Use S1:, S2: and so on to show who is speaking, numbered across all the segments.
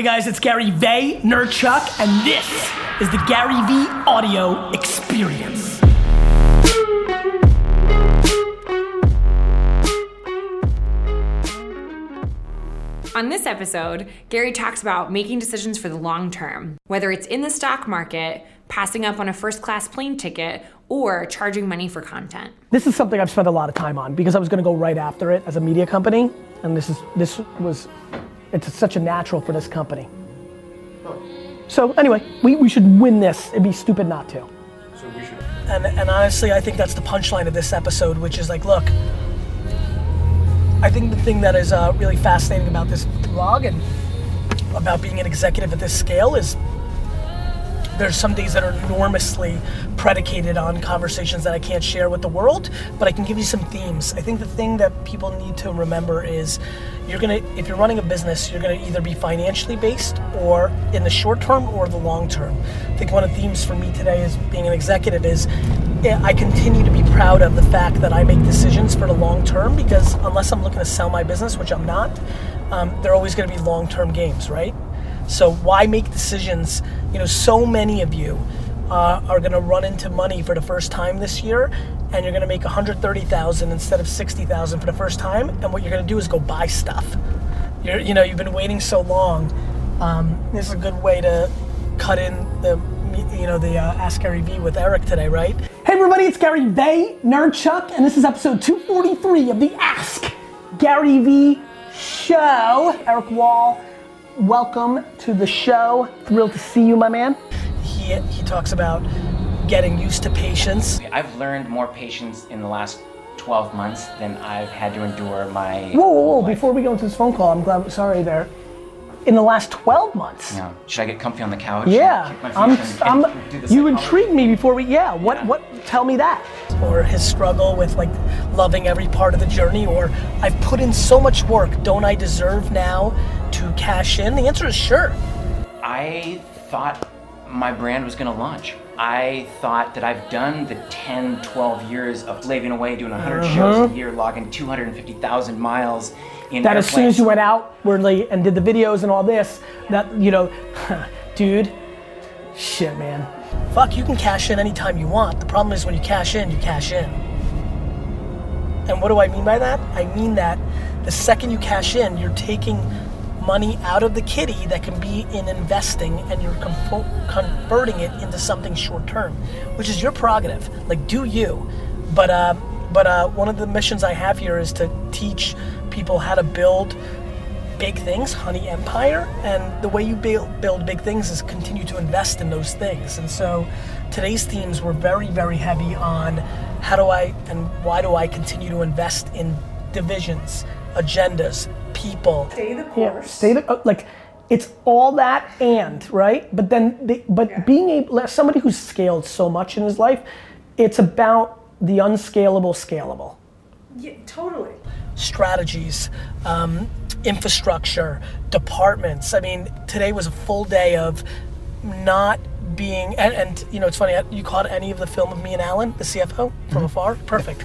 S1: Hey guys, it's Gary Vaynerchuk, and this is the Gary V audio experience.
S2: On this episode, Gary talks about making decisions for the long term, whether it's in the stock market, passing up on a first class plane ticket, or charging money for content.
S1: This is something I've spent a lot of time on because I was going to go right after it as a media company, and this is this was it's such a natural for this company. So anyway, we, we should win this. It'd be stupid not to.
S3: So we should.
S1: And, and honestly, I think that's the punchline of this episode, which is like, look, I think the thing that is uh, really fascinating about this vlog and about being an executive at this scale is there's some days that are enormously predicated on conversations that I can't share with the world, but I can give you some themes. I think the thing that people need to remember is you're gonna, if you're running a business, you're gonna either be financially based or in the short term or the long term. I think one of the themes for me today is being an executive is eh, I continue to be proud of the fact that I make decisions for the long term because unless I'm looking to sell my business, which I'm not, um, they're always gonna be long term games, right? So why make decisions? You know, so many of you uh, are going to run into money for the first time this year, and you're going to make 130,000 instead of 60,000 for the first time. And what you're going to do is go buy stuff. You're, you know, you've been waiting so long. Um, this is a good way to cut in the, you know, the uh, Ask Gary V with Eric today, right? Hey everybody, it's Gary Vaynerchuk, and this is episode 243 of the Ask Gary V show. Eric Wall welcome to the show. Thrilled to see you, my man. He, he talks about getting used to patience.
S4: I've learned more patience in the last 12 months than I've had to endure my.
S1: Whoa, whoa, whoa!
S4: life.
S1: Before we go into this phone call, I'm glad. Sorry, there. In the last 12 months.
S4: Yeah. Should I get comfy on the couch?
S1: Yeah,
S4: Kick my feet
S1: I'm. I'm.
S4: and do the
S1: You
S4: psychology?
S1: intrigued me before we. Yeah. What?
S4: Yeah.
S1: What? Tell me that. Or his struggle with like loving every part of the journey, or I've put in so much work. Don't I deserve now to cash in? The answer is sure.
S4: I thought my brand was going to launch. I thought that I've done the 10, 12 years of slaving away, doing 100 uh-huh. shows a year, logging 250,000 miles in
S1: That as soon as you went outwardly and did the videos and all this, that you know, dude, shit, man. Fuck, you can cash in anytime you want. The problem is when you cash in, you cash in. And what do I mean by that? I mean that the second you cash in, you're taking money out of the kitty that can be in investing and you're converting it into something short term, which is your prerogative. Like, do you. But, uh, but uh, one of the missions I have here is to teach people how to build big things, honey empire, and the way you build big things is continue to invest in those things. And so today's themes were very, very heavy on how do I and why do I continue to invest in divisions, agendas, people.
S5: Stay the
S1: Yeah,
S5: course.
S1: stay the, uh, like it's all that and right, but then the, but being able somebody who's scaled so much in his life, it's about the unscalable scalable.
S5: Yeah, totally.
S1: strategies, um, infrastructure, departments. I mean, today was a full day of not being, and, and you know, it's funny, you caught any of the film of me and Alan, the CFO, from afar? Perfect.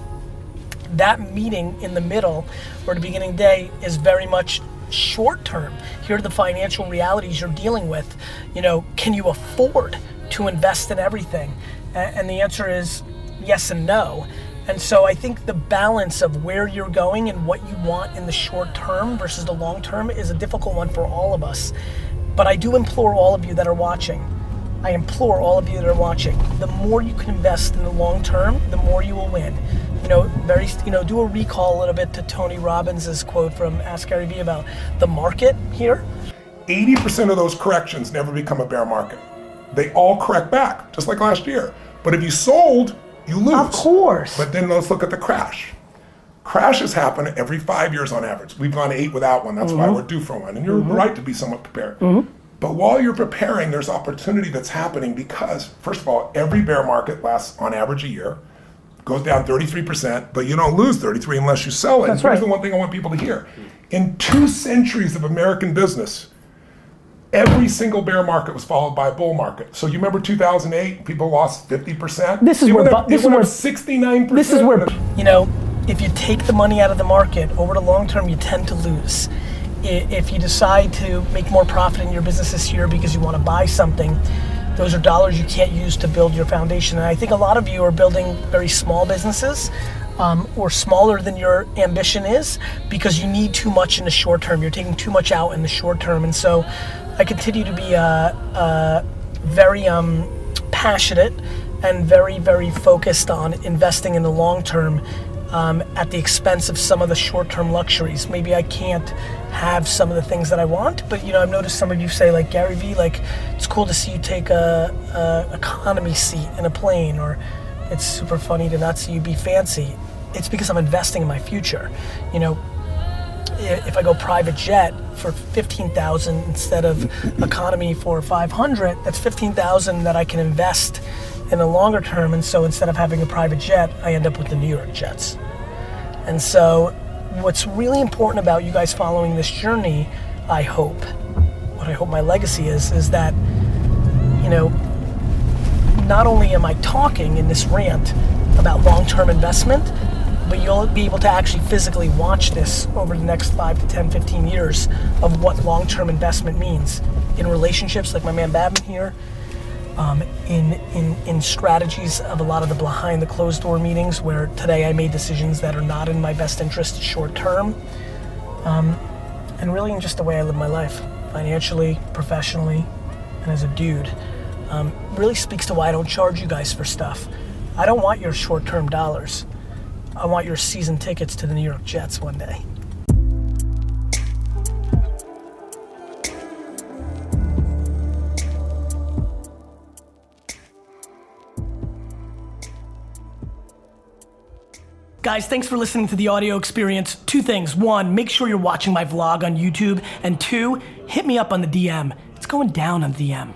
S1: That meeting in the middle or the beginning the day is very much short term. Here are the financial realities you're dealing with. You know, can you afford to invest in everything? And the answer is yes and no. And so I think the balance of where you're going and what you want in the short term versus the long term is a difficult one for all of us. But I do implore all of you that are watching, I implore all of you that are watching, the more you can invest in the long term, the more you will win. You know, very, you know, do a recall a little bit to Tony Robbins' quote from Ask Gary Vee about the market here.
S3: 80% of those corrections never become a bear market. They all correct back, just like last year. But if you sold, you lose.
S1: Of course.
S3: But then let's look at the crash. Crashes happen every five years on average. We've gone eight without one. That's why mm-hmm. we're due for one. And you're mm-hmm. right to be somewhat prepared. Mm-hmm. But while you're preparing, there's opportunity that's happening because, first of all, every bear market lasts on average a year, goes down 33%, but you don't lose 33 unless you sell it.
S1: That's
S3: And here's
S1: right.
S3: the one thing I want people to hear. In two centuries of American business, every single bear market was followed by a bull market. So you remember 2008, people lost 50%.
S1: This is
S3: It
S1: where
S3: up-
S1: this
S3: it
S1: is
S3: went
S1: where-
S3: 69%.
S1: This is where, you know, if you take the money out of the market over the long term, you tend to lose. If you decide to make more profit in your business this year because you want to buy something, those are dollars you can't use to build your foundation. And I think a lot of you are building very small businesses um, or smaller than your ambition is because you need too much in the short term. You're taking too much out in the short term. And so I continue to be uh, uh, very um, passionate and very, very focused on investing in the long term um, at the expense of some of the short-term luxuries. Maybe I can't have some of the things that I want, but you know, I've noticed some of you say like Gary Vee, like it's cool to see you take a, a economy seat in a plane, or it's super funny to not see you be fancy. It's because I'm investing in my future. You know, if I go private jet for 15,000 instead of economy for 500, that's 15,000 that I can invest in the longer term. And so instead of having a private jet, I end up with the New York Jets. And so what's really important about you guys following this journey, I hope, what I hope my legacy is, is that, you know, not only am I talking in this rant about long-term investment, but you'll be able to actually physically watch this over the next 5 to 10, 15 years of what long-term investment means in relationships like my man Babin here, um, in, in, in strategies of a lot of the behind the closed door meetings where today I made decisions that are not in my best interest short term. Um, and really in just the way I live my life, financially, professionally, and as a dude. Um, really speaks to why I don't charge you guys for stuff. I don't want your short term dollars. I want your season tickets to the New York Jets one day. Guys, thanks for listening to the audio experience. Two things. One, make sure you're watching my vlog on YouTube. And two, hit me up on the DM. It's going down on the DM.